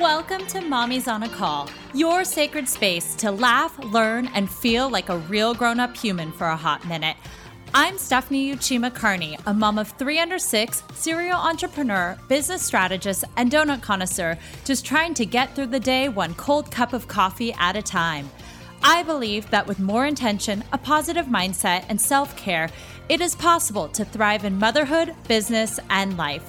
Welcome to Mommy's on a Call, your sacred space to laugh, learn, and feel like a real grown up human for a hot minute. I'm Stephanie Uchima Carney, a mom of three under six, serial entrepreneur, business strategist, and donut connoisseur, just trying to get through the day one cold cup of coffee at a time. I believe that with more intention, a positive mindset, and self care, it is possible to thrive in motherhood, business, and life.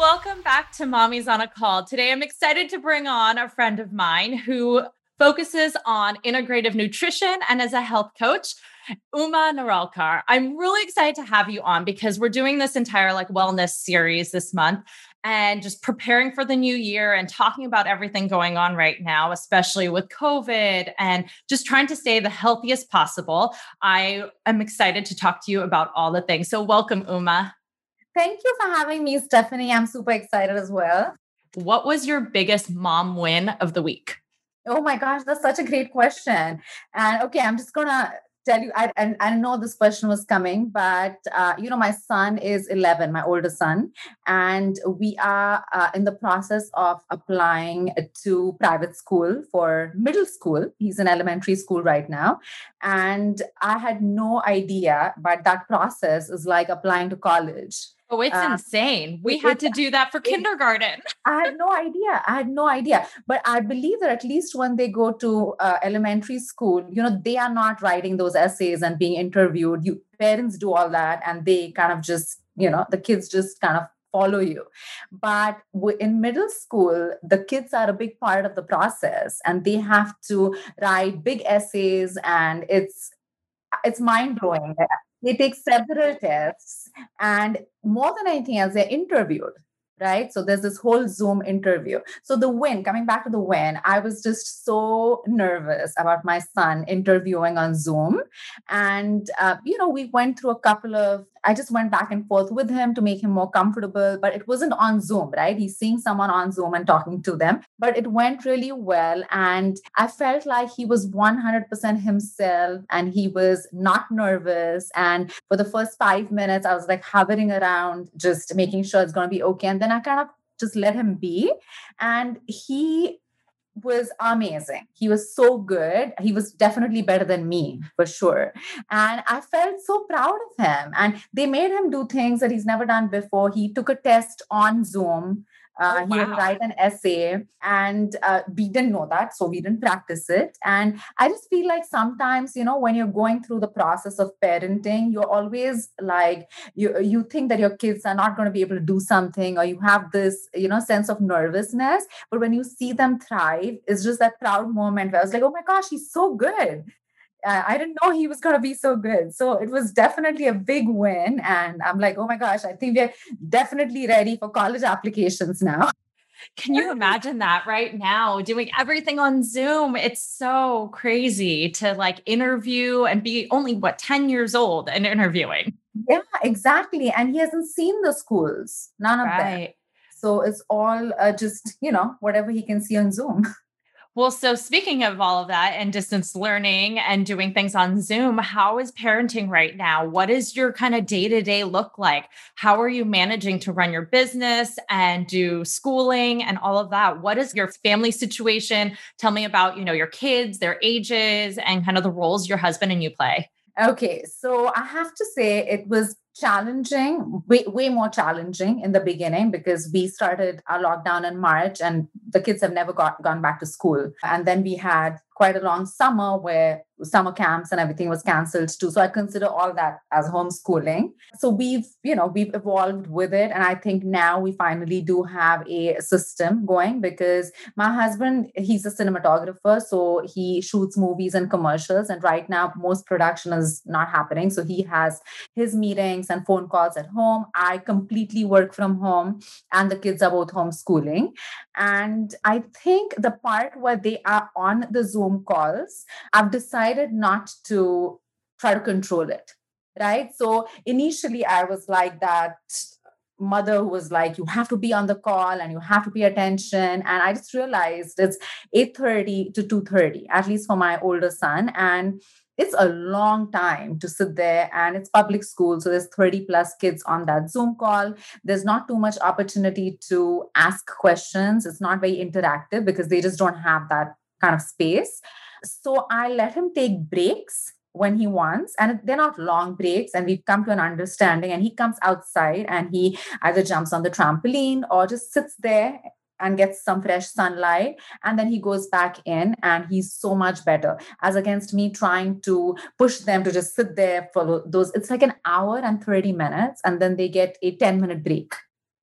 Welcome back to Mommy's on a Call. Today, I'm excited to bring on a friend of mine who focuses on integrative nutrition and as a health coach. Uma Naralkar. I'm really excited to have you on because we're doing this entire like wellness series this month and just preparing for the new year and talking about everything going on right now, especially with COVID and just trying to stay the healthiest possible. I am excited to talk to you about all the things. So, welcome, Uma. Thank you for having me, Stephanie. I'm super excited as well. What was your biggest mom win of the week? Oh my gosh, that's such a great question. And okay, I'm just gonna tell you, I, I, I know this question was coming, but uh, you know, my son is 11, my older son, and we are uh, in the process of applying to private school for middle school. He's in elementary school right now, and I had no idea, but that process is like applying to college. Oh, it's uh, insane. We it, had to do that for it, kindergarten. I had no idea. I had no idea. But I believe that at least when they go to uh, elementary school, you know, they are not writing those essays and being interviewed. You parents do all that and they kind of just, you know, the kids just kind of follow you. But in middle school, the kids are a big part of the process and they have to write big essays and it's it's mind blowing they take several tests and more than anything else they're interviewed right? So there's this whole zoom interview. So the win coming back to the win i was just so nervous about my son interviewing on zoom. And uh, you know we went through a couple of I just went back and forth with him to make him more comfortable, but it wasn't on Zoom, right? He's seeing someone on Zoom and talking to them, but it went really well. And I felt like he was 100% himself and he was not nervous. And for the first five minutes, I was like hovering around, just making sure it's going to be okay. And then I kind of just let him be. And he was amazing. He was so good. He was definitely better than me for sure. And I felt so proud of him. And they made him do things that he's never done before. He took a test on Zoom uh, oh, wow. He would write an essay, and uh, we didn't know that, so we didn't practice it. And I just feel like sometimes, you know, when you're going through the process of parenting, you're always like you you think that your kids are not going to be able to do something, or you have this, you know, sense of nervousness. But when you see them thrive, it's just that proud moment where I was like, oh my gosh, he's so good I didn't know he was going to be so good. So it was definitely a big win. And I'm like, oh my gosh, I think we're definitely ready for college applications now. Can you imagine that right now doing everything on Zoom? It's so crazy to like interview and be only what 10 years old and interviewing. Yeah, exactly. And he hasn't seen the schools, none of right. them. So it's all uh, just, you know, whatever he can see on Zoom. Well, so speaking of all of that and distance learning and doing things on Zoom, how is parenting right now? What is your kind of day to day look like? How are you managing to run your business and do schooling and all of that? What is your family situation? Tell me about, you know, your kids, their ages, and kind of the roles your husband and you play. Okay, so I have to say it was challenging, way, way more challenging in the beginning because we started our lockdown in March and the kids have never got, gone back to school. And then we had quite a long summer where summer camps and everything was canceled too. So I consider all that as homeschooling. So we've, you know, we've evolved with it. And I think now we finally do have a system going because my husband, he's a cinematographer. So he shoots movies and commercials. And right now, most production is not happening. So he has his meetings and phone calls at home. I completely work from home, and the kids are both homeschooling. And I think the part where they are on the Zoom calls, I've decided not to try to control it. Right. So initially, I was like that mother who was like you have to be on the call and you have to pay attention and i just realized it's 8.30 to 2.30 at least for my older son and it's a long time to sit there and it's public school so there's 30 plus kids on that zoom call. There's not too much opportunity to ask questions. It's not very interactive because they just don't have that kind of space. So i let him take breaks when he wants and they're not long breaks and we've come to an understanding and he comes outside and he either jumps on the trampoline or just sits there and gets some fresh sunlight and then he goes back in and he's so much better. As against me trying to push them to just sit there for those it's like an hour and 30 minutes and then they get a 10 minute break.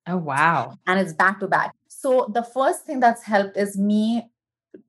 Oh wow. And it's back to back. So the first thing that's helped is me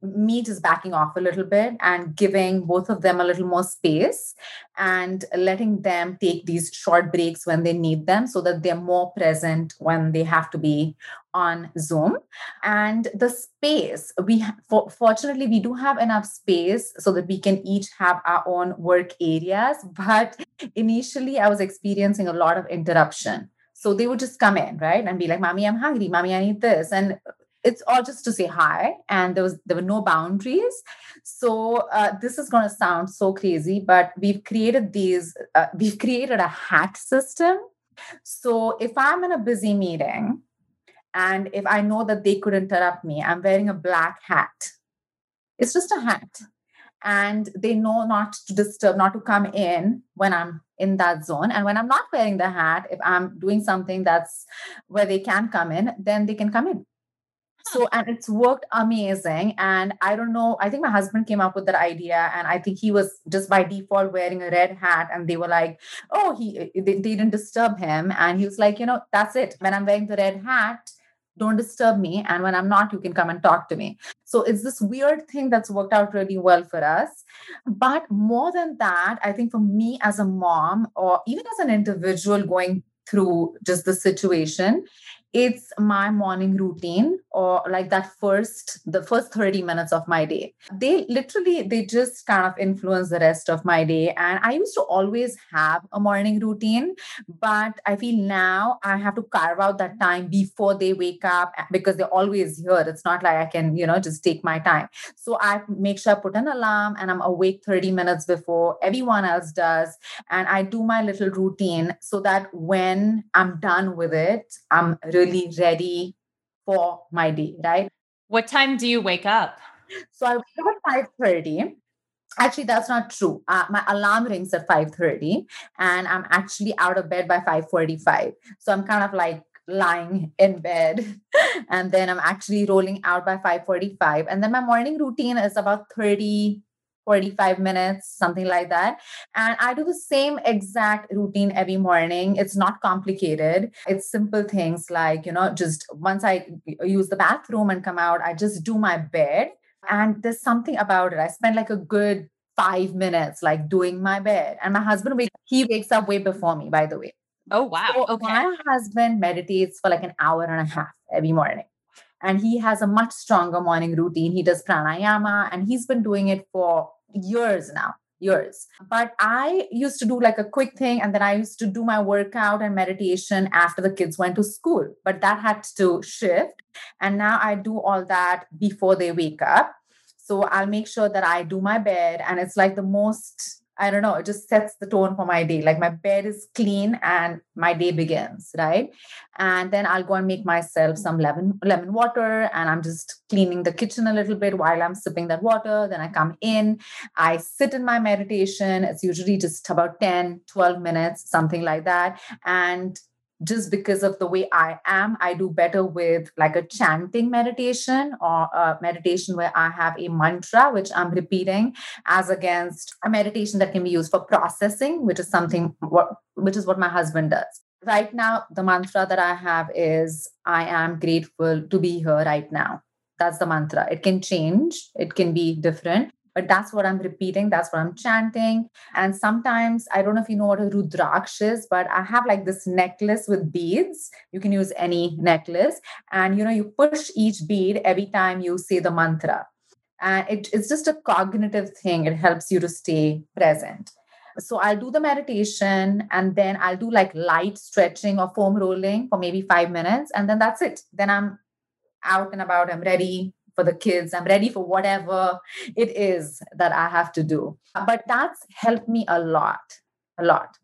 me just backing off a little bit and giving both of them a little more space and letting them take these short breaks when they need them so that they're more present when they have to be on zoom and the space we for, fortunately we do have enough space so that we can each have our own work areas but initially i was experiencing a lot of interruption so they would just come in, right? And be like, Mommy, I'm hungry. Mommy, I need this. And it's all just to say hi and there was there were no boundaries. So uh, this is going to sound so crazy but we've created these uh, we've created a hat system. So if i'm in a busy meeting and if i know that they could interrupt me i'm wearing a black hat. It's just a hat. And they know not to disturb not to come in when i'm in that zone. And when i'm not wearing the hat if i'm doing something that's where they can come in then they can come in so and it's worked amazing and i don't know i think my husband came up with that idea and i think he was just by default wearing a red hat and they were like oh he eh, they, they didn't disturb him and he was like you know that's it. When i'm wearing the red hat don't disturb me and when i'm not you can come and talk to me. So it's this weird thing that's worked out really well for us. But more than that i think for me as a mom or even as an individual going through just the situation it's my morning routine or like that first the first 30 minutes of my day. They literally they just kind of influence the rest of my day. And i used to always have a morning routine but i feel now i have to carve out that time before they wake up eh, because they're always here. It's not like i can you know just take my time. So i make sure i put an alarm and i'm awake 30 minutes before everyone else does. And i do my little routine so that when i'm done with it i'm really ready for my day, right? What time do you wake up? So I wake up at 5.30. Actually, that's not true. Uh, my alarm rings at 5.30 and I'm actually out of bed by 5.45. So I'm kind of like lying in bed and then I'm actually rolling out by 5.45. And then my morning routine is about 30 45 minutes, something like that. And I do the same exact routine every morning. It's not complicated. It's simple things like, you know, just once I use the bathroom and come out, I just do my bed. And there's something about it. I spend like a good five minutes like doing my bed. And my husband wakes he wakes up way before me, by the way. Oh wow. So okay. My husband meditates for like an hour and a half every morning and he has a much stronger morning routine. He does pranayama and he's been doing it for years now years. But i used to do like a quick thing and then i used to do my workout and meditation after the kids went to school. But that had to shift and now i do all that before they wake up. So i'll make sure that i do my bed and it's like the most I don't know, it just sets the tone for my day. Like my bed is clean and my day begins, right? And then I'll go and make myself some lemon lemon water and I'm just cleaning the kitchen a little bit while I'm sipping that water. Then I come in, I sit in my meditation. It's usually just about 10, 12 minutes, something like that. And just because of the way I am, I do better with like a chanting meditation or a meditation where I have a mantra, which I'm repeating, as against a meditation that can be used for processing, which is something what which is what my husband does. Right now, the mantra that I have is I am grateful to be here right now. That's the mantra. It can change, it can be different, but that's what I'm repeating. That's what I'm chanting. And sometimes I don't know if you know what a rudraksh is, but I have like this necklace with beads. You can use any necklace. And you know, you push each bead every time you say the mantra. And it, it's just a cognitive thing. It helps you to stay present. So I'll do the meditation and then I'll do like light stretching or foam rolling for maybe five minutes. And then that's it. Then I'm out and about. I'm ready for the kids. I'm ready for whatever it is that I have to do. But that's helped me a lot, a lot.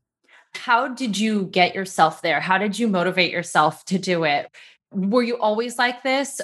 How did you get yourself there? How did you motivate yourself to do it? Were you always like this?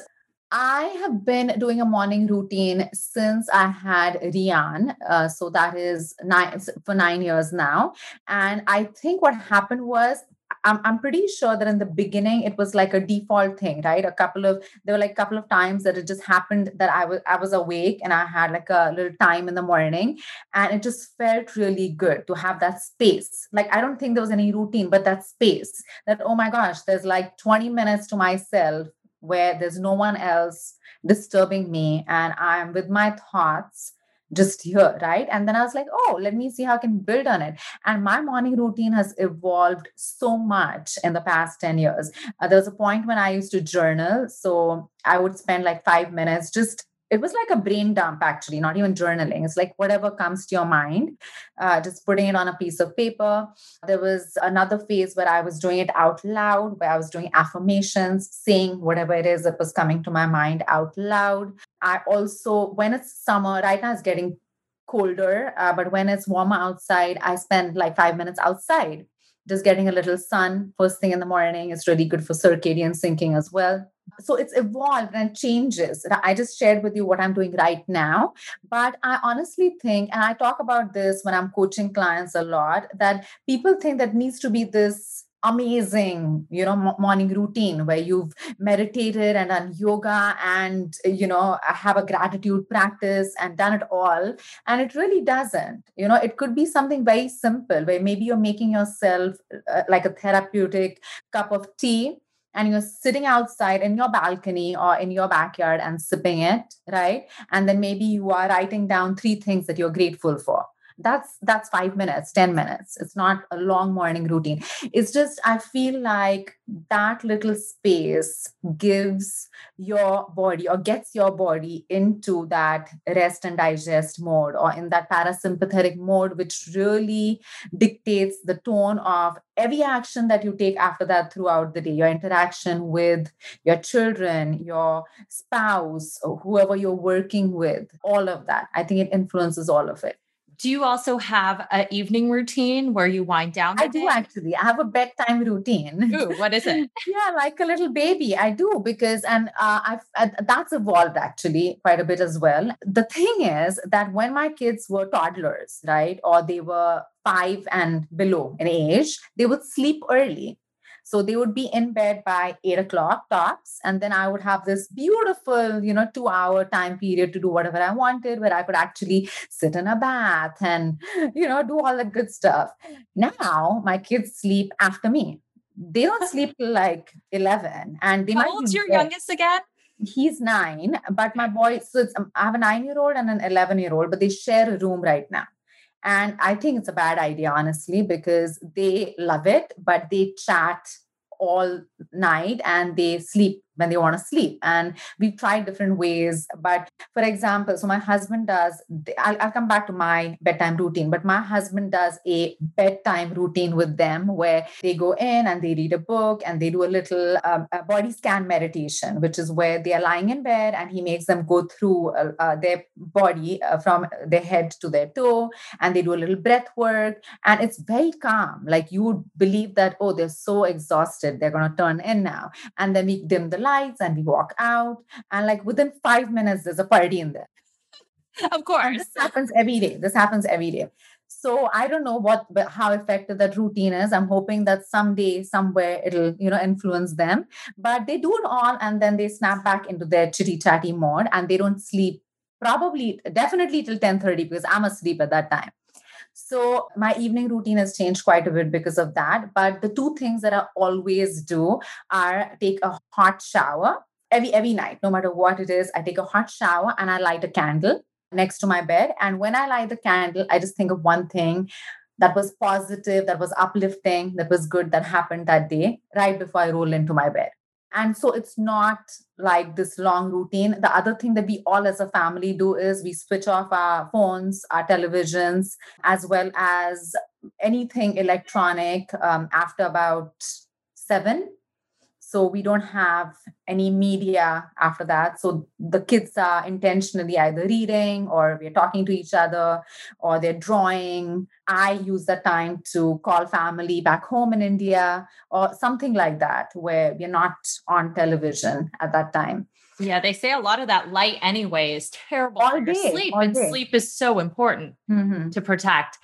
I have been doing a morning routine since I had Rian. Uh, so that is nine for nine years now. And I think what happened was I'm, I'm pretty sure that in the beginning it was like a default thing right? A couple of there were like a couple of times that it just happened that i was i was awake and i had like a little time in the morning. And it just felt really good to have that space. Like i don't think there was any routine but that space that oh my gosh there's like 20 minutes to myself where there's no one else disturbing me and i'm with my thoughts just here, right? And then I was like, oh, let me see how I can build on it. And my morning routine has evolved so much in the past 10 years. Uh, there was a point when I used to journal. So I would spend like five minutes just it was like a brain dump actually not even journaling. It's like whatever comes to your mind uh, just putting it on a piece of paper. There was another phase where i was doing it out loud where i was doing affirmations saying whatever it is that was coming to my mind out loud. I also when it's summer right now it's getting colder uh, but when it's warmer outside i spend like five minutes outside. Just getting a little sun first thing in the morning is really good for circadian syncing as well so it's evolved and changes. I just shared with you what i'm doing right now. But i honestly think and i talk about this when i'm coaching clients a lot that people think that needs to be this amazing you know morning routine where you've meditated and done yoga and you know have a gratitude practice and done it all. And it really doesn't. You know it could be something very simple where maybe you're making yourself uh, like a therapeutic cup of tea and you're sitting outside in your balcony or in your backyard and sipping it right? And then maybe you are writing down three things that you're grateful for that's that's 5 minutes 10 minutes. It's not a long morning routine. It's just i feel like that little space gives your body or gets your body into that rest and digest mode or in that parasympathetic mode which really dictates the tone of every action that you take after that throughout the day. Your interaction with your children your spouse whoever you're working with all of that. I think it influences all of it do you also have an evening routine where you wind down? I do actually. I have a bedtime routine. Ooh, what is it? yeah, like a little baby. I do because, and uh, I've uh, that's evolved actually quite a bit as well. The thing is that when my kids were toddlers, right, or they were five and below in age, they would sleep early. So they would be in bed by eight o'clock tops. And then I would have this beautiful, you know, two hour time period to do whatever I wanted, where I could actually sit in a bath and, you know, do all the good stuff. Now my kids sleep after me. They don't sleep till like 11. And they How old's your youngest again? He's nine, but my boy, so um, I have a nine year old and an 11 year old, but they share a room right now. And I think it's a bad idea, honestly, because they love it, but they chat all night and they sleep when they want to sleep. And we've tried different ways. But for example, so my husband does, I'll, I'll, come back to my bedtime routine, but my husband does a bedtime routine with them where they go in and they read a book and they do a little um, a body scan meditation, which is where they are lying in bed and he makes them go through uh, uh, their body uh, from their head to their toe and they do a little breath work. And it's very calm. Like you would believe that, oh, they're so exhausted, they're going to turn in now. And then we dim the lights and we walk out. And like within five minutes, there's a party in there. Of course. And this happens every day. This happens every day. So I don't know what how effective that routine is. I'm hoping that someday, somewhere, it'll you know influence them. But they do it all, and then they snap back into their chitty chatty mode, and they don't sleep. Probably, definitely till 10:30 because I'm asleep at that time. So my evening routine has changed quite a bit because of that. But the two things that I always do are take a hot shower every every night, no matter what it is. I take a hot shower and I light a candle next to my bed. And when I light the candle, I just think of one thing that was positive, that was uplifting, that was good that happened that day, right before I roll into my bed. And so it's not like this long routine. The other thing that we all as a family do is we switch off our phones, our televisions, as well as anything electronic um, after about seven so we don't have any media after that so the kids are intentionally either reading or we're talking to each other or they're drawing i use the time to call family back home in india or something like that where we're not on television at that time yeah, they say a lot of that light anyway is terrible all for day, sleep, and day. sleep is so important mm-hmm. to protect.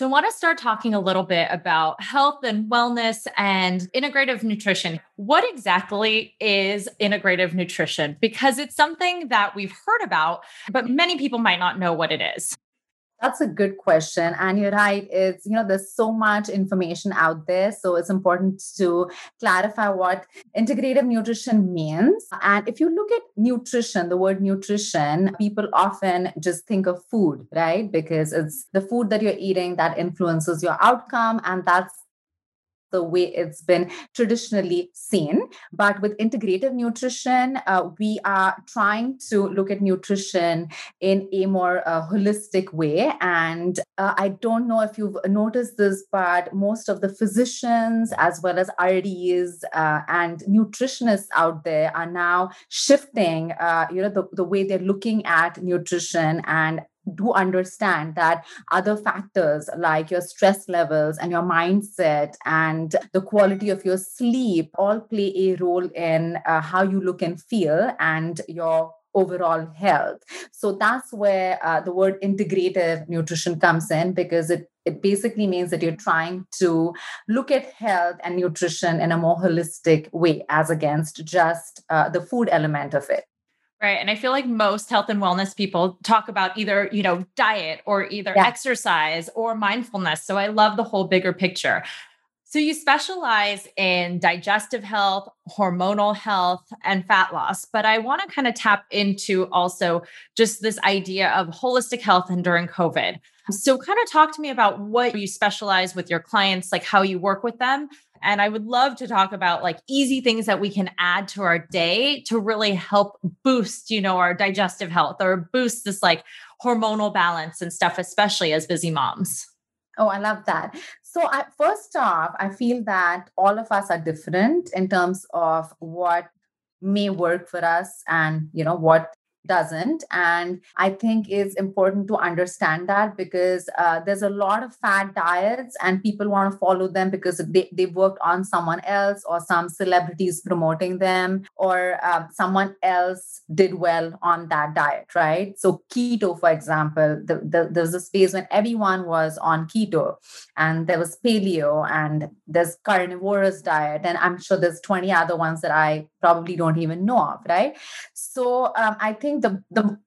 So, I want to start talking a little bit about health and wellness and integrative nutrition. What exactly is integrative nutrition? Because it's something that we've heard about, but many people might not know what it is. That's a good question. And you're right. It's, you know, there's so much information out there. So it's important to clarify what integrative nutrition means. And if you look at nutrition, the word nutrition, people often just think of food, right? Because it's the food that you're eating that influences your outcome. And that's the way it's been traditionally seen. But with integrative nutrition, uh, we are trying to look at nutrition in a more uh, holistic way. And uh, I don't know if you've noticed this, but most of the physicians, as well as RDs uh, and nutritionists out there, are now shifting, uh, you know, the, the way they're looking at nutrition and do understand that other factors like your stress levels and your mindset and the quality of your sleep all play a role in uh, how you look and feel and your overall health. So that's where uh, the word integrative nutrition comes in because it it basically means that you're trying to look at health and nutrition in a more holistic way as against just uh, the food element of it Right. And I feel like most health and wellness people talk about either, you know, diet or either yeah. exercise or mindfulness. So I love the whole bigger picture. So you specialize in digestive health, hormonal health, and fat loss. But I want to kind of tap into also just this idea of holistic health and during COVID. Mm. So kind of talk to me about what you specialize with your clients, like how you work with them, and I would love to talk about like easy things that we can add to our day to really help boost, you know, our digestive health or boost this like hormonal balance and stuff, especially as busy moms. Oh, I love that. So, I, first off, I feel that all of us are different in terms of what may work for us and you know what doesn't. And i think it's important to understand that because uh, there's a lot of fad diets and people want to follow them because they, they worked on someone else or some celebrities promoting them or uh, someone else did well on that diet right? So keto for example the, the, there was a space when everyone was on keto and there was paleo and there's carnivorous diet and i'm sure there's 20 other ones that i probably don't even know of right? So um, i think the the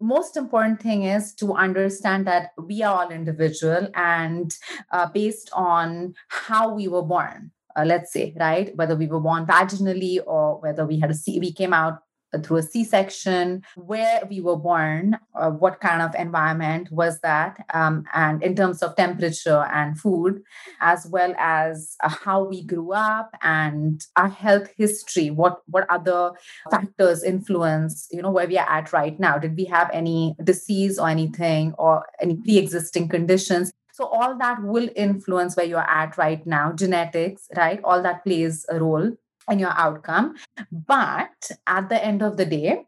most important thing is to understand that we are all individual and uh, based on how we were born uh, let's say right? Whether we were born vaginally or whether we had a c we came out through a C-section, where we were born, uh, what kind of environment was that, um, and in terms of temperature and food, as well as uh, how we grew up and our health history. What what other factors influence, you know, where we are at right now? Did we have any disease or anything, or any pre-existing conditions? So all that will influence where you're at right now. Genetics, right? All that plays a role and your outcome. But at the end of the day,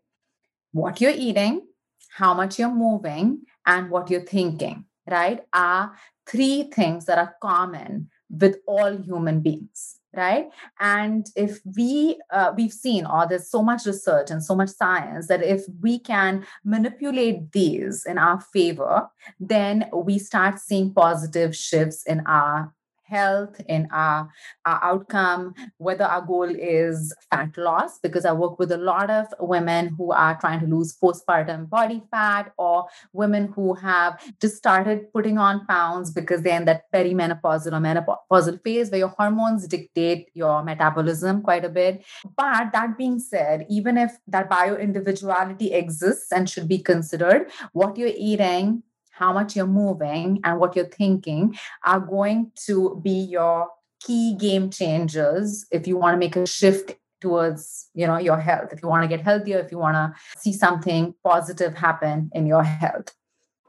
what you're eating, how much you're moving, and what you're thinking, right, are three things that are common with all human beings right and if we uh, we've seen or there's so much research and so much science that if we can manipulate these in our favor then we start seeing positive shifts in our health, in our, our outcome, whether our goal is fat loss, because I work with a lot of women who are trying to lose postpartum body fat, or women who have just started putting on pounds because they're in that perimenopausal or menopausal phase where your hormones dictate your metabolism quite a bit. But that being said, even if that bio individuality exists and should be considered, what you're eating how much you're moving and what you're thinking are going to be your key game changers if you want to make a shift towards you know your health if you want to get healthier if you want to see something positive happen in your health.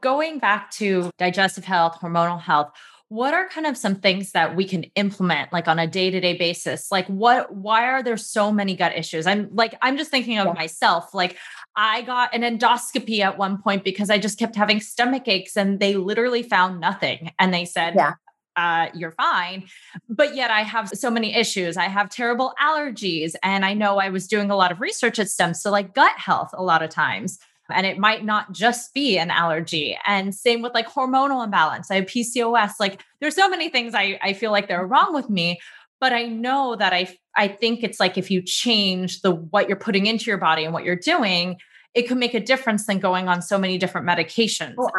Going back to digestive health hormonal health what are kind of some things that we can implement like on a day-to-day basis? Like what why are there so many gut issues? I'm like i'm just thinking of yeah. myself like i got an endoscopy at one point because i just kept having stomach aches and they literally found nothing and they said yeah. Uh, you're fine. But yet I have so many issues. I have terrible allergies. And I know I was doing a lot of research at STEM. So, like gut health, a lot of times and it might not just be an allergy and same with like hormonal imbalance i have pcos like there's so many things i, I feel like they're wrong with me but i know that i i think it's like if you change the what you're putting into your body and what you're doing it could make a difference than going on so many different medications oh,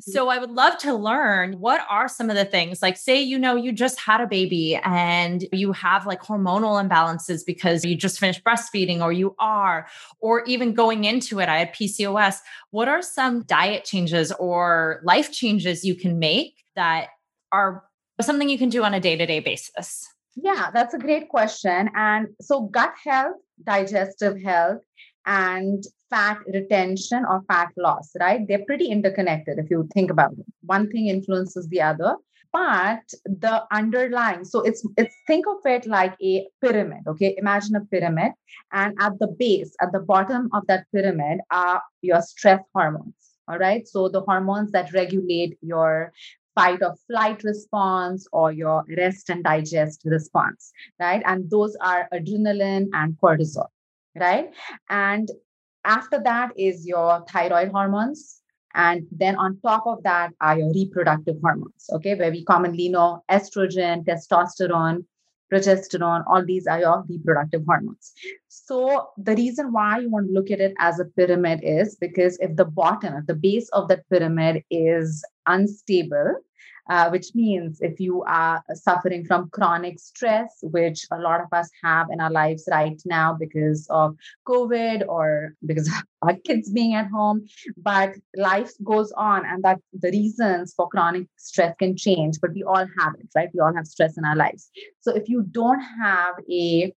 so I would love to learn what are some of the things like say you know you just had a baby and you have like hormonal imbalances because you just finished breastfeeding or you are or even going into it I had PCOS what are some diet changes or life changes you can make that are something you can do on a day-to-day basis? Yeah, that's a great question. And so, gut health, digestive health, and fat retention or fat loss, right? They're pretty interconnected if you think about it. One thing influences the other, but the underlying, so it's it's think of it like a pyramid, okay? Imagine a pyramid, and at the base, at the bottom of that pyramid are your stress hormones. All right. So the hormones that regulate your fight or flight response or your rest and digest response, right? And those are adrenaline and cortisol right? And after that is your thyroid hormones. And then on top of that are your reproductive hormones, okay, where we commonly know estrogen, testosterone, progesterone, all these are your reproductive hormones. So the reason why you want to look at it as a pyramid is because if the bottom, if the base of that pyramid is unstable, uh, which means if you are suffering from chronic stress, which a lot of us have in our lives right now because of COVID or because of our kids being at home, but life goes on, and that the reasons for chronic stress can change, but we all have it, right? We all have stress in our lives. So if you don't have a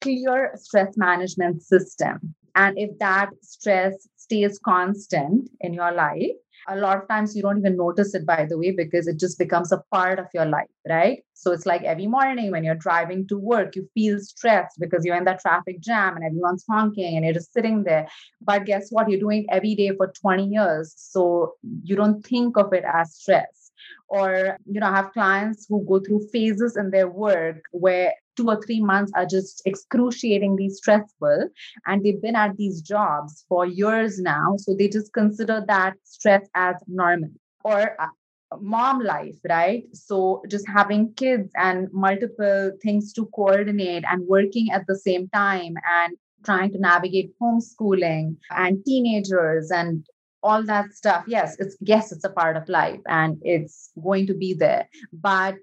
clear stress management system, and if that stress stays constant in your life, a lot of times you don't even notice it by the way because it just becomes a part of your life right? So it's like every morning when you're driving to work you feel stressed because you're in that traffic jam and everyone's honking and you're just sitting there. But guess what? You're doing every day for 20 years so you don't think of it as stress. Or you know I have clients who go through phases in their work where two or three months are just excruciatingly stressful and they've been at these jobs for years now so they just consider that stress as normal. Or uh, mom life right? So just having kids and multiple things to coordinate and working at the same time and trying to navigate homeschooling and teenagers and all that stuff. Yes it's yes it's a part of life and it's going to be there but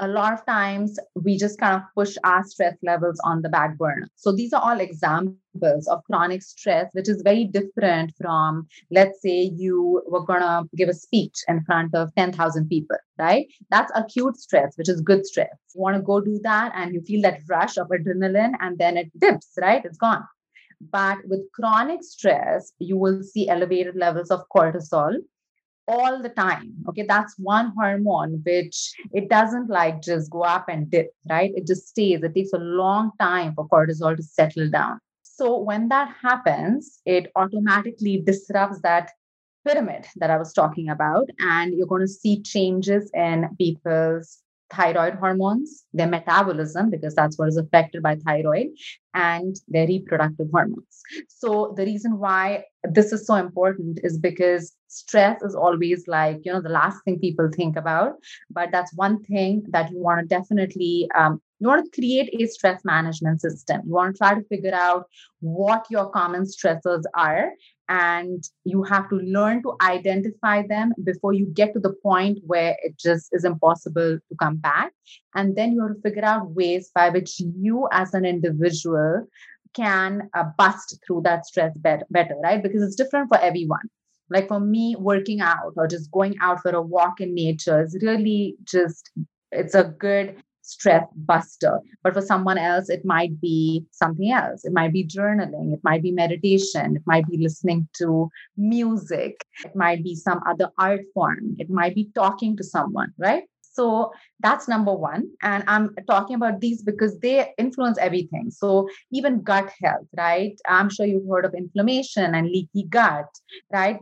a lot of times we just kind of push our stress levels on the back burner. So these are all examples of chronic stress, which is very different from, let's say, you were going to give a speech in front of 10,000 people, right? That's acute stress, which is good stress. You want to go do that and you feel that rush of adrenaline and then it dips, right? It's gone. But with chronic stress, you will see elevated levels of cortisol, all the time okay? That's one hormone which it doesn't like just go up and dip right? It just stays. It takes a long time for cortisol to settle down. So when that happens it automatically disrupts that pyramid that i was talking about and you're going to see changes in people's thyroid hormones, their metabolism, because that's what is affected by thyroid, and their reproductive hormones. So, the reason why this is so important is because stress is always like, you know, the last thing people think about. But that's one thing that you want to definitely um, you want to create a stress management system. You want to try to figure out what your common stressors are and you have to learn to identify them before you get to the point where it just is impossible to come back. And then you have to figure out ways by which you as an individual can uh, bust through that stress better, better right? Because it's different for everyone. Like for me working out or just going out for a walk in nature is really just it's a good stress buster. But for someone else, it might be something else. It might be journaling, it might be meditation, it might be listening to music, it might be some other art form, it might be talking to someone, right? So that's number one. And I'm talking about these because they influence everything. So even gut health, right? I'm sure you've heard of inflammation and leaky gut, right?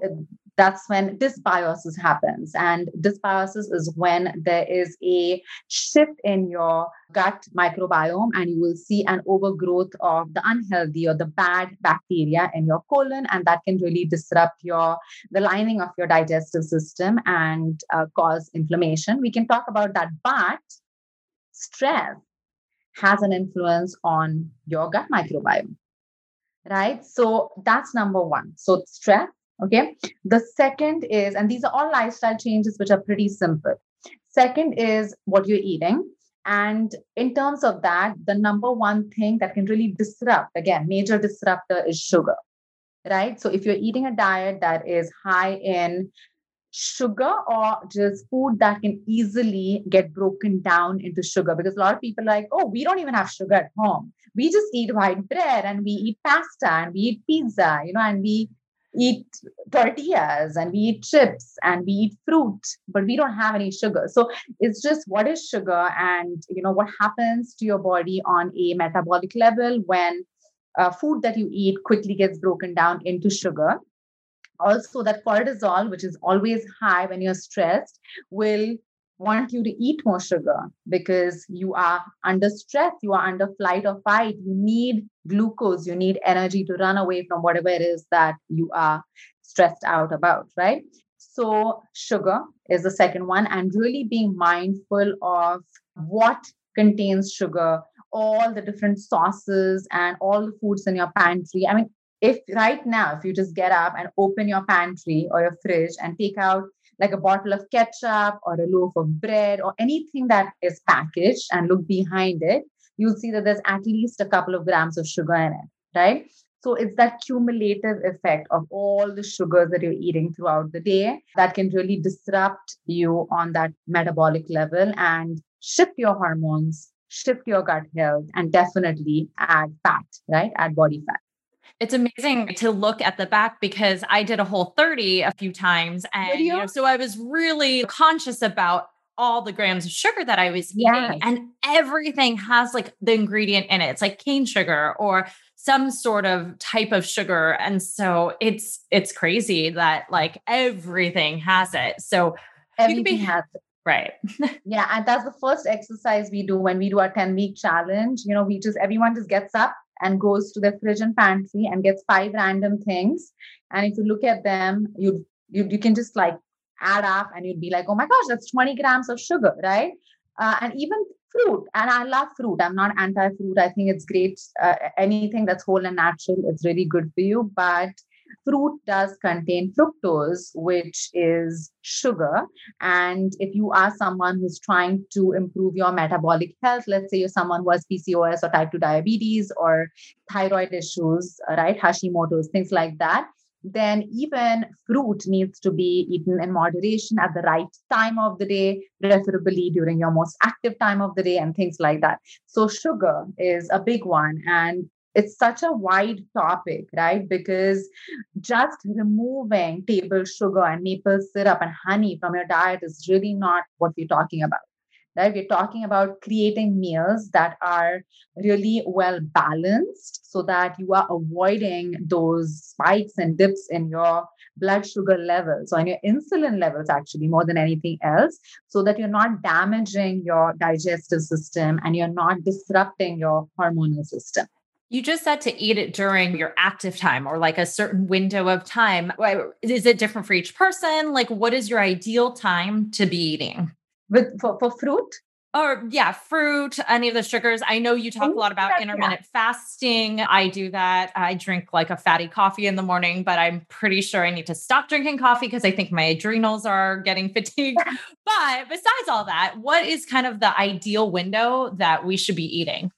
That's when dysbiosis happens. And dysbiosis is when there is a shift in your gut microbiome, and you will see an overgrowth of the unhealthy or the bad bacteria in your colon, and that can really disrupt your the lining of your digestive system and uh, cause inflammation. We can talk about that, but stress has an influence on your gut microbiome right so that's number one so stress Okay. The second is, and these are all lifestyle changes which are pretty simple. Second is what you're eating. And in terms of that, the number one thing that can really disrupt, again, major disruptor is sugar, right? So if you're eating a diet that is high in sugar or just food that can easily get broken down into sugar, because a lot of people like, oh, we don't even have sugar at home. We just eat white bread and we eat pasta and we eat pizza, you know, and we eat tortillas and we eat chips and we eat fruit but we don't have any sugar. So it's just what is sugar and you know what happens to your body on a metabolic level when uh, food that you eat quickly gets broken down into sugar. Also that cortisol which is always high when you're stressed will want you to eat more sugar because you are under stress, you are under flight or fight. You need glucose, you need energy to run away from whatever it is that you are stressed out about, right? So, sugar is the second one, and really being mindful of what contains sugar, all the different sauces, and all the foods in your pantry. I mean, if right now, if you just get up and open your pantry or your fridge and take out like a bottle of ketchup or a loaf of bread or anything that is packaged and look behind it, you'll see that there's at least a couple of grams of sugar in it, right? So it's that cumulative effect of all the sugars that you're eating throughout the day that can really disrupt you on that metabolic level and shift your hormones, shift your gut health, and definitely add fat, right? Add body fat. It's amazing to look at the back because I did a whole 30 a few times. And you know, so I was really conscious about all the grams of sugar that I was eating. Yes. And everything has like the ingredient in it. It's like cane sugar or some sort of type of sugar. And so it's it's crazy that like everything has it. So everything be, has it. Right. yeah. And that's the first exercise we do when we do our 10 week challenge. You know, we just, everyone just gets up and goes to the fridge and pantry and gets five random things. And if you look at them, you you, you can just like add up and you'd be like, oh my gosh, that's 20 grams of sugar, right? Uh, and even fruit. And I love fruit. I'm not anti fruit. I think it's great. Uh, anything that's whole and natural, it's really good for you. But fruit does contain fructose, which is sugar. And if you are someone who's trying to improve your metabolic health, let's say you're someone who has PCOS or type 2 diabetes or thyroid issues, right? Hashimoto's, things like that. Then even fruit needs to be eaten in moderation at the right time of the day, preferably during your most active time of the day, and things like that. So, sugar is a big one. And it's such a wide topic, right? Because just removing table sugar and maple syrup and honey from your diet is really not what we're talking about, right? We're talking about creating meals that are really well balanced so that you are avoiding those spikes and dips in your blood sugar levels or in your insulin levels, actually, more than anything else, so that you're not damaging your digestive system and you're not disrupting your hormonal system. You just said to eat it during your active time or like a certain window of time. Is it different for each person? Like, what is your ideal time to be eating? With for, for fruit? Or yeah, fruit, any of the sugars. I know you talk a lot about intermittent fasting. I do that. I drink like a fatty coffee in the morning, but I'm pretty sure I need to stop drinking coffee because I think my adrenals are getting fatigued. but besides all that, what is kind of the ideal window that we should be eating?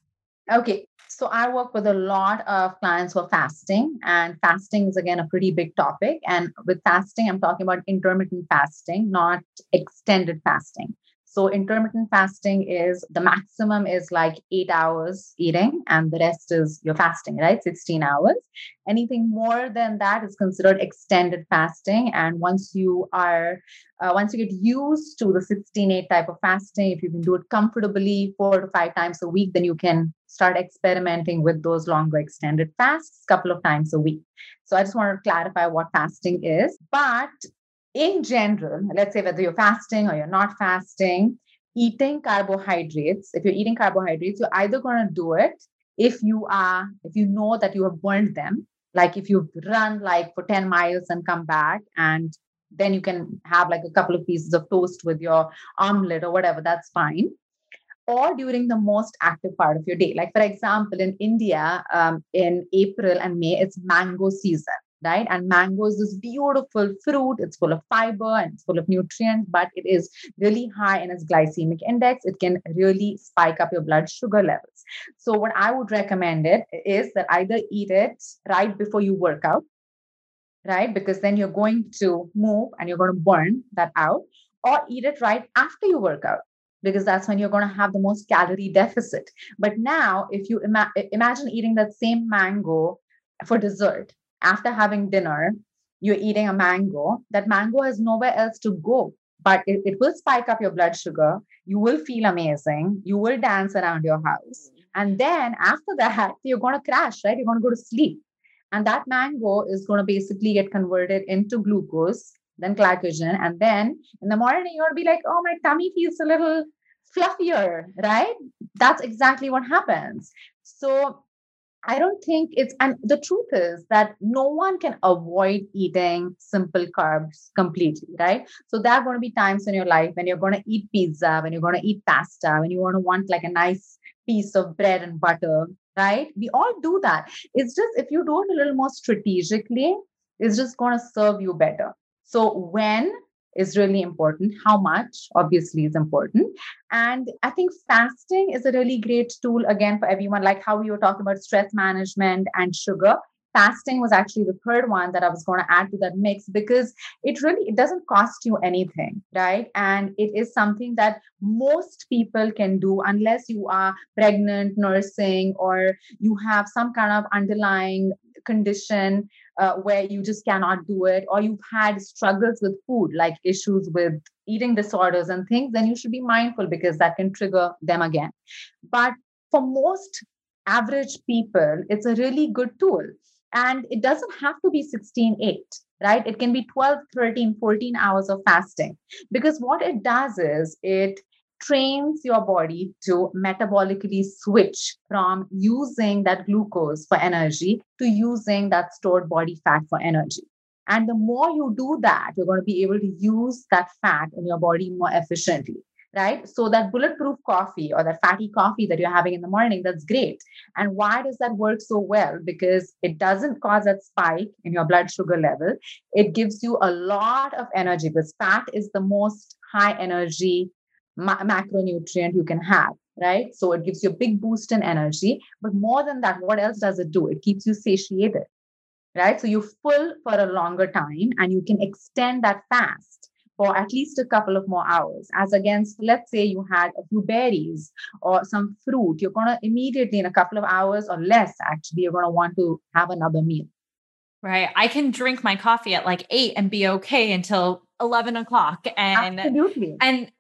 Okay. So I work with a lot of clients who are fasting, and fasting is again a pretty big topic. And with fasting, I'm talking about intermittent fasting, not extended fasting. So intermittent fasting is the maximum is like eight hours eating, and the rest is your fasting, right? 16 hours. Anything more than that is considered extended fasting. And once you are, uh, once you get used to the 16-8 type of fasting, if you can do it comfortably four to five times a week, then you can start experimenting with those longer extended fasts couple of times a week. So I just want to clarify what fasting is. But in general, let's say whether you're fasting or you're not fasting, eating carbohydrates, if you're eating carbohydrates, you're either going to do it if you are, if you know that you have burned them, like if you run like for 10 miles and come back and then you can have like a couple of pieces of toast with your omelet or whatever, that's fine. Or during the most active part of your day. Like, for example, in India, um, in April and May, it's mango season right? And mango is this beautiful fruit. It's full of fiber and it's full of nutrients, but it is really high in its glycemic index. It can really spike up your blood sugar levels. So, what I would recommend it is that either eat it right before you work out, right? Because then you're going to move and you're going to burn that out, or eat it right after you work out because that's when you're going to have the most calorie deficit. But now, if you ima- imagine eating that same mango for dessert, after having dinner, you're eating a mango, that mango has nowhere else to go. But it, it will spike up your blood sugar. You will feel amazing. You will dance around your house. And then after that, you're going to crash, right? You're going to go to sleep. And that mango is going to basically get converted into glucose, then glycogen. And then in the morning, to be like, oh, my tummy feels a little fluffier, right? That's exactly what happens. So I don't think it's, and the truth is that no one can avoid eating simple carbs completely, right? So there are going to be times in your life when you're going to eat pizza, when you're going to eat pasta, when you want to want like a nice piece of bread and butter, right? We all do that. It's just if you do it a little more strategically, it's just going to serve you better. So when is really important. How much, obviously, is important. And I think fasting is a really great tool, again, for everyone, like how we were talking about stress management and sugar. Fasting was actually the third one that I was going to add to that mix because it really it doesn't cost you anything, right? And it is something that most people can do unless you are pregnant, nursing, or you have some kind of underlying condition uh, where you just cannot do it, or you've had struggles with food, like issues with eating disorders and things, then you should be mindful because that can trigger them again. But for most average people, it's a really good tool. And it doesn't have to be 16 8 right? It can be 12, 13, 14 hours of fasting. Because what it does is it trains your body to metabolically switch from using that glucose for energy to using that stored body fat for energy. And the more you do that, you're going to be able to use that fat in your body more efficiently, right? So, that bulletproof coffee or that fatty coffee that you're having in the morning, that's great. And why does that work so well? Because it doesn't cause that spike in your blood sugar level. It gives you a lot of energy because fat is the most high energy ma- macronutrient you can have right? So it gives you a big boost in energy but more than that what else does it do? It keeps you satiated right? So you full for a longer time and you can extend that fast for at least a couple of more hours. As against let's say you had a few berries or some fruit you're going to immediately in a couple of hours or less actually you're going to want to have another meal. Right. I can drink my coffee at like eight and be okay until 11 o'clock and Absolutely. and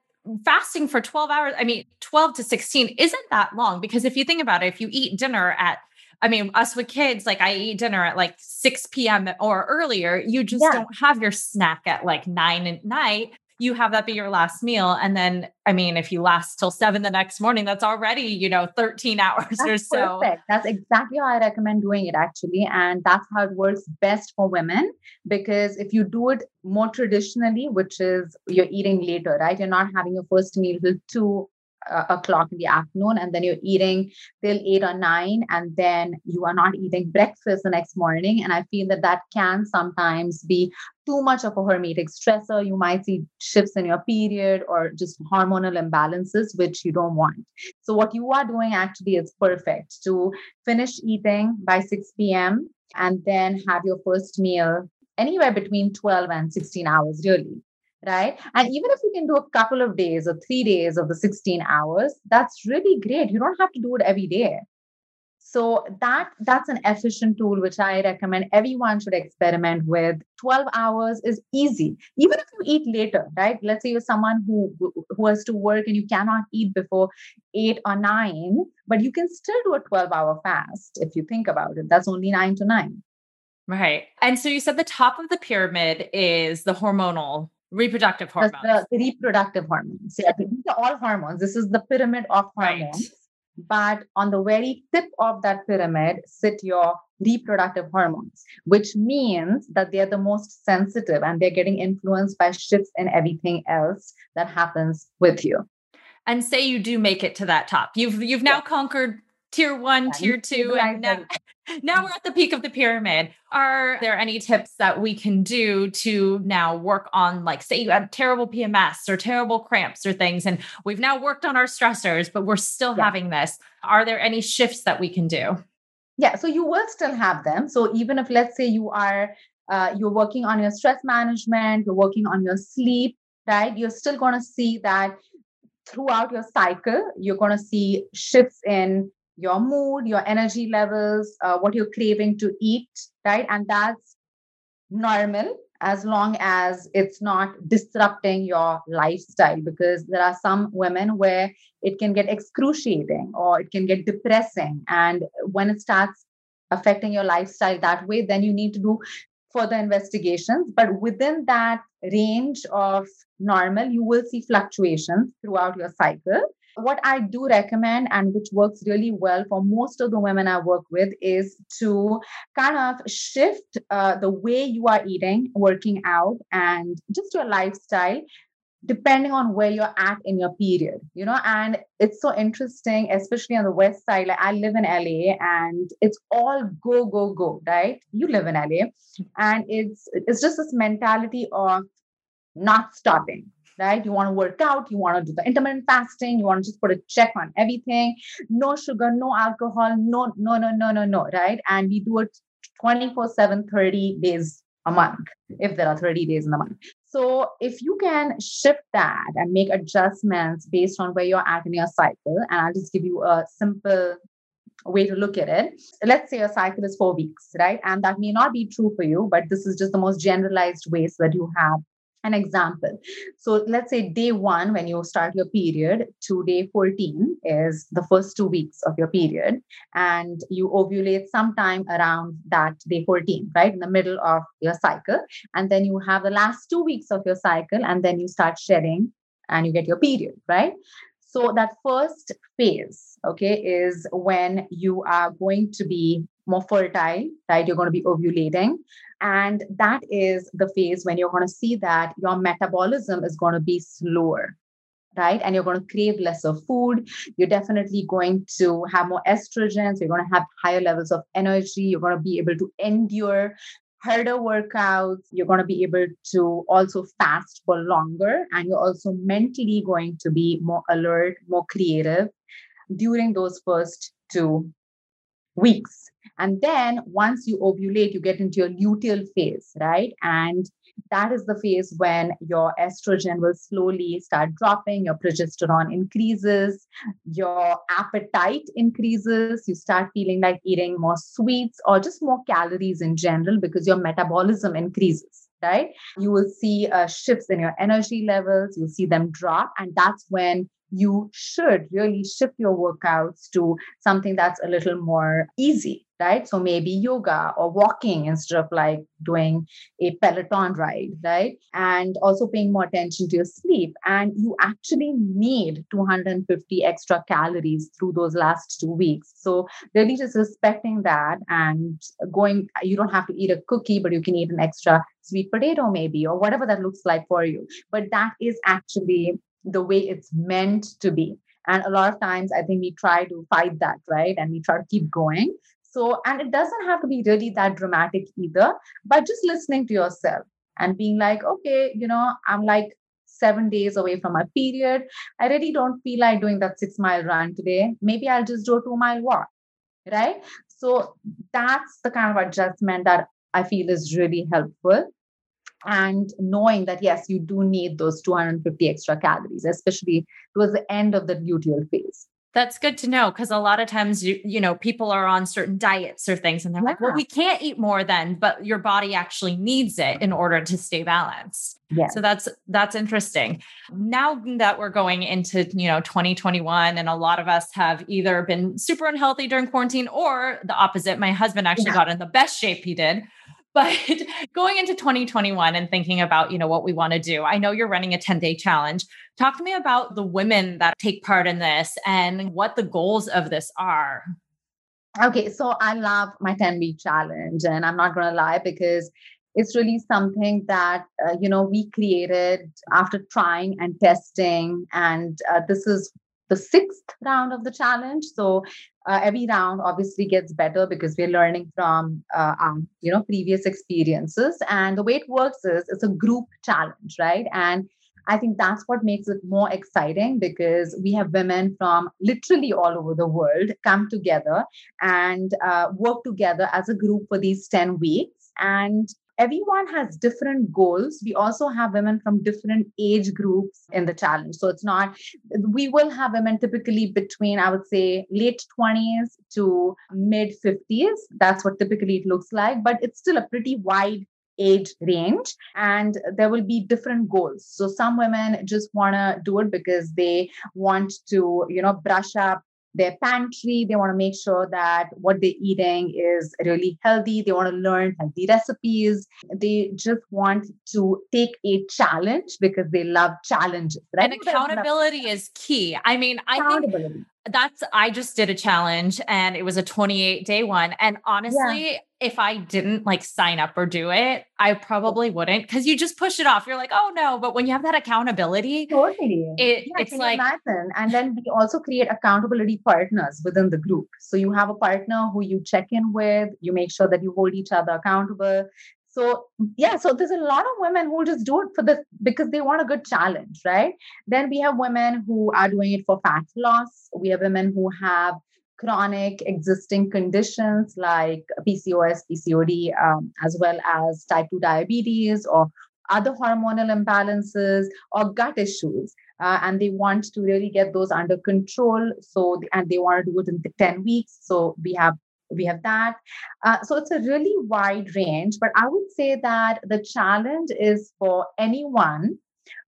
fasting for 12 hours, I mean, 12 to 16 isn't that long because if you think about it, if you eat dinner at I mean, us with kids, like I eat dinner at like 6 p.m. or earlier. You just yeah. don't have your snack at like nine at night you have that be your last meal. And then, I mean, if you last till seven the next morning, that's already, you know, 13 hours that's or so. Perfect. That's exactly how I recommend doing it, actually. And that's how it works best for women. Because if you do it more traditionally, which is you're eating later, right? You're not having your first meal till two uh, o'clock in the afternoon and then you're eating till eight or nine and then you are not eating breakfast the next morning and i feel that that can sometimes be too much of a hormetic stressor you might see shifts in your period or just hormonal imbalances which you don't want so what you are doing actually is perfect to finish eating by 6 p.m and then have your first meal anywhere between 12 and 16 hours really right? And even if you can do a couple of days or three days of the 16 hours, that's really great. You don't have to do it every day. So that that's an efficient tool which I recommend everyone should experiment with. 12 hours is easy. Even if you eat later, right? Let's say you're someone who who has to work and you cannot eat before 8 or 9, but you can still do a 12 hour fast if you think about it. That's only 9 to 9. Right. And so you said the top of the pyramid is the hormonal reproductive hormones. The, the, reproductive hormones. Yeah, these are all hormones. This is the pyramid of hormones. Right. But on the very tip of that pyramid sit your reproductive hormones, which means that they're the most sensitive and they're getting influenced by shifts in everything else that happens with you. And say you do make it to that top. You've you've now yeah. conquered tier one, yeah, tier two, and now, now we're at the peak of the pyramid. Are there any tips that we can do to now work on, like, say you had terrible PMS or terrible cramps or things, and we've now worked on our stressors, but we're still yeah. having this? Are there any shifts that we can do? Yeah, so you will still have them. So even if, let's say, you are uh, you're working on your stress management, you're working on your sleep, right? You're still going to see that throughout your cycle, you're going to see shifts in your mood, your energy levels, uh, what you're craving to eat, right? And that's normal as long as it's not disrupting your lifestyle because there are some women where it can get excruciating or it can get depressing. And when it starts affecting your lifestyle that way then you need to do further investigations. But within that range of normal you will see fluctuations throughout your cycle what I do recommend and which works really well for most of the women I work with is to kind of shift uh, the way you are eating, working out, and just your lifestyle depending on where you're at in your period you know? And it's so interesting especially on the west side like i live in la and it's all go go go right? You live in la and it's it's just this mentality of not stopping right? You want to work out, you want to do the intermittent fasting, you want to just put a check on everything. No sugar, no alcohol, no, no, no, no, no, no, right? And we do it 24 7, 30 days a month, if there are 30 days in the month. So if you can shift that and make adjustments based on where you're at in your cycle, and I'll just give you a simple way to look at it. Let's say your cycle is four weeks, right? And that may not be true for you, but this is just the most generalized way so that you have an example. So let's say day one, when you start your period, to day 14 is the first two weeks of your period, and you ovulate sometime around that day 14, right? In the middle of your cycle. And then you have the last two weeks of your cycle, and then you start shedding and you get your period, right? So that first phase, okay, is when you are going to be more fertile, right? You're going to be ovulating. And that is the phase when you're going to see that your metabolism is going to be slower, right? And you're going to crave lesser food. You're definitely going to have more estrogens. You're going to have higher levels of energy. You're going to be able to endure harder workouts. You're going to be able to also fast for longer. And you're also mentally going to be more alert, more creative during those first two weeks. And then once you ovulate, you get into your luteal phase, right? And that is the phase when your estrogen will slowly start dropping, your progesterone increases, your appetite increases, you start feeling like eating more sweets or just more calories in general because your metabolism increases right? You will see uh, shifts in your energy levels, you'll see them drop. And that's when you should really shift your workouts to something that's a little more easy, right? So maybe yoga or walking instead of like doing a Peloton ride, right? And also paying more attention to your sleep. And you actually need 250 extra calories through those last two weeks. So really just respecting that and going, you don't have to eat a cookie, but you can eat an extra sweet potato maybe, or whatever that looks like for you. But that is actually the way it's meant to be. And a lot of times, I think we try to fight that, right? And we try to keep going. So, and it doesn't have to be really that dramatic either, but just listening to yourself and being like, okay, you know, I'm like seven days away from my period. I really don't feel like doing that six mile run today. Maybe I'll just do a two mile walk, right? So, that's the kind of adjustment that I feel is really helpful and knowing that yes you do need those 250 extra calories especially towards the end of the luteal phase that's good to know because a lot of times you you know people are on certain diets or things and they're yeah. like well we can't eat more then but your body actually needs it in order to stay balanced yeah so that's that's interesting now that we're going into you know 2021 and a lot of us have either been super unhealthy during quarantine or the opposite my husband actually yeah. got in the best shape he did but going into 2021 and thinking about, you know, what we want to do. I know you're running a 10-day challenge. Talk to me about the women that take part in this and what the goals of this are. Okay, so I love my 10 week challenge and I'm not going to lie because it's really something that uh, you know we created after trying and testing and uh, this is the sixth round of the challenge. So uh, every round obviously gets better because we're learning from uh, you know previous experiences. And the way it works is it's a group challenge, right? And I think that's what makes it more exciting because we have women from literally all over the world come together and uh, work together as a group for these 10 weeks. And everyone has different goals. We also have women from different age groups in the challenge. So it's not, we will have women typically between, I would say, late 20s to mid 50s. That's what typically it looks like, but it's still a pretty wide age range and there will be different goals so some women just want to do it because they want to you know brush up their pantry. They want to make sure that what they're eating is really healthy. They want to learn healthy recipes. They just want to take a challenge because they love challenges. Right? And accountability is key. I mean, I think that's I just did a challenge and it was a 28 day one. And honestly, yeah. if I didn't like sign up or do it, I probably wouldn't because you just push it off. You're like, oh no. But when you have that accountability, totally. It, yeah, it's like imagine. And then we also create accountability partners within the group. So you have a partner who you check in with, you make sure that you hold each other accountable. So yeah, so there's a lot of women who just do it for this because they want a good challenge, right? Then we have women who are doing it for fat loss. We have women who have chronic existing conditions like PCOS, PCOD, um, as well as type 2 diabetes or other hormonal imbalances or gut issues. Uh, and they want to really get those under control. So, and they want to do it in 10 weeks. So, we have we have that. Uh, so it's a really wide range, but I would say that the challenge is for anyone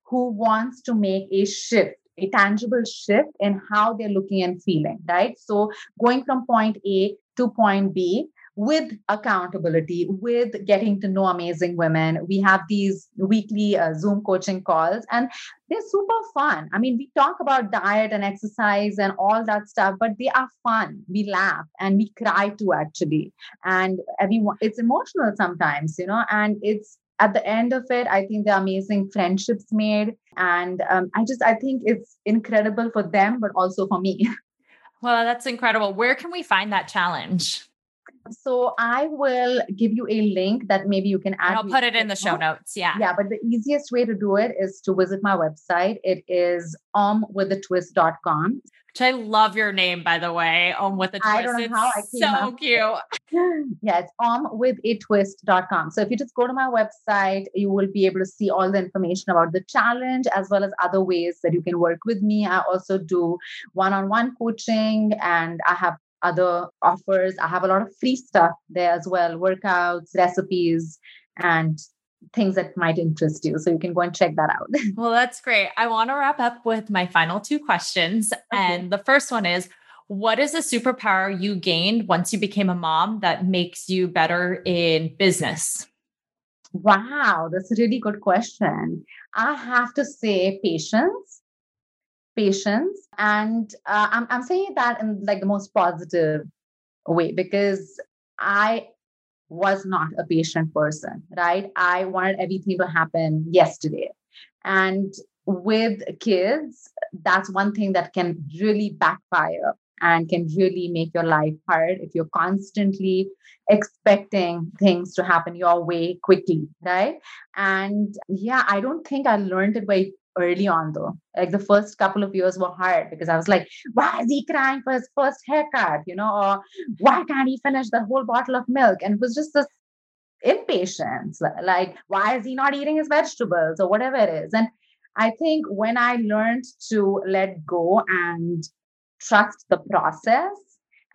who wants to make a shift, a tangible shift in how they're looking and feeling, right? So going from point A to point B with accountability, with getting to know amazing women. We have these weekly uh, Zoom coaching calls, and they're super fun. I mean, we talk about diet and exercise and all that stuff, but they are fun. We laugh and we cry too, actually. And everyone, it's emotional sometimes, you know, and it's at the end of it, I think the amazing friendships made. And um, I just, I think it's incredible for them, but also for me. Well, that's incredible. Where can we find that challenge? So I will give you a link that maybe you can add. I'll put it in the show notes. Yeah. Yeah. But the easiest way to do it is to visit my website. It is omwithatwist.com. Which I love your name, by the way. Om with a twist. I don't know how I came so up. cute. yeah, it's omwithatwist.com. So if you just go to my website, you will be able to see all the information about the challenge as well as other ways that you can work with me. I also do one-on-one coaching and I have other offers. I have a lot of free stuff there as well workouts, recipes, and things that might interest you. So you can go and check that out. well, that's great. I want to wrap up with my final two questions. Okay. And the first one is what is a superpower you gained once you became a mom that makes you better in business? Wow, that's a really good question. I have to say patience. Patience. And uh, I'm, I'm saying that in like the most positive way because I was not a patient person, right? I wanted everything to happen yesterday. And with kids, that's one thing that can really backfire and can really make your life hard if you're constantly expecting things to happen your way quickly, right? And yeah, I don't think I learned it very early on though. Like the first couple of years were hard because I was like, why is he crying for his first haircut? You know, or why can't he finish the whole bottle of milk? And it was just this impatience. Like, why is he not eating his vegetables or whatever it is? And I think when I learned to let go and trust the process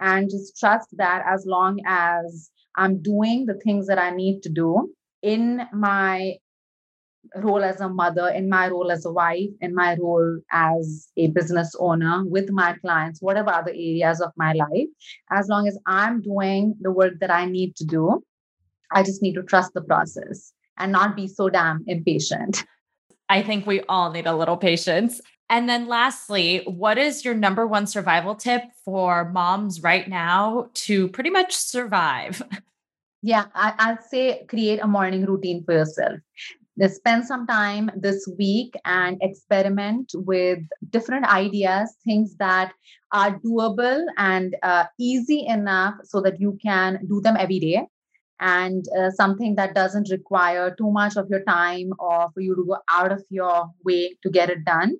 and just trust that as long as I'm doing the things that I need to do in my role as a mother, in my role as a wife, in my role as a business owner with my clients, whatever other areas of my life, as long as I'm doing the work that I need to do, I just need to trust the process and not be so damn impatient. I think we all need a little patience. And then lastly, what is your number one survival tip for moms right now to pretty much survive? Yeah, I, would say create a morning routine for yourself. Spend some time this week and experiment with different ideas, things that are doable and uh, easy enough so that you can do them every day. And uh, something that doesn't require too much of your time or for you to go out of your way to get it done.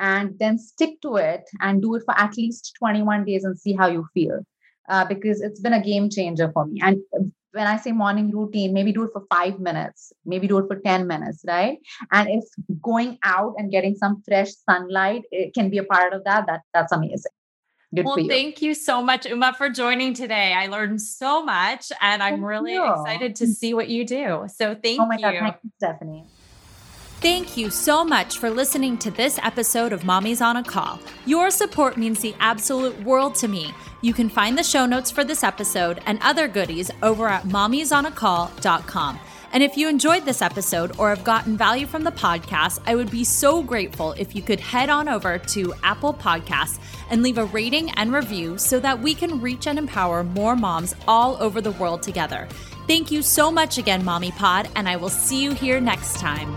And then stick to it and do it for at least 21 days and see how you feel. Uh, because it's been a game changer for me. And when I say morning routine, maybe do it for five minutes, maybe do it for 10 minutes, right? And if going out and getting some fresh sunlight it can be a part of that, that that's amazing. Good well, you. thank you so much, Uma, for joining today. I learned so much and I'm thank really you. excited to see what you do. So oh thank oh my you. God, thank you, Stephanie. Thank you so much for listening to this episode of Mommy's on a Call. Your support means the absolute world to me. You can find the show notes for this episode and other goodies over at mommysonacall.com. And if you enjoyed this episode or have gotten value from the podcast, I would be so grateful if you could head on over to Apple Podcasts and leave a rating and review so that we can reach and empower more moms all over the world together. Thank you so much again, Mommy Pod, and I will see you here next time.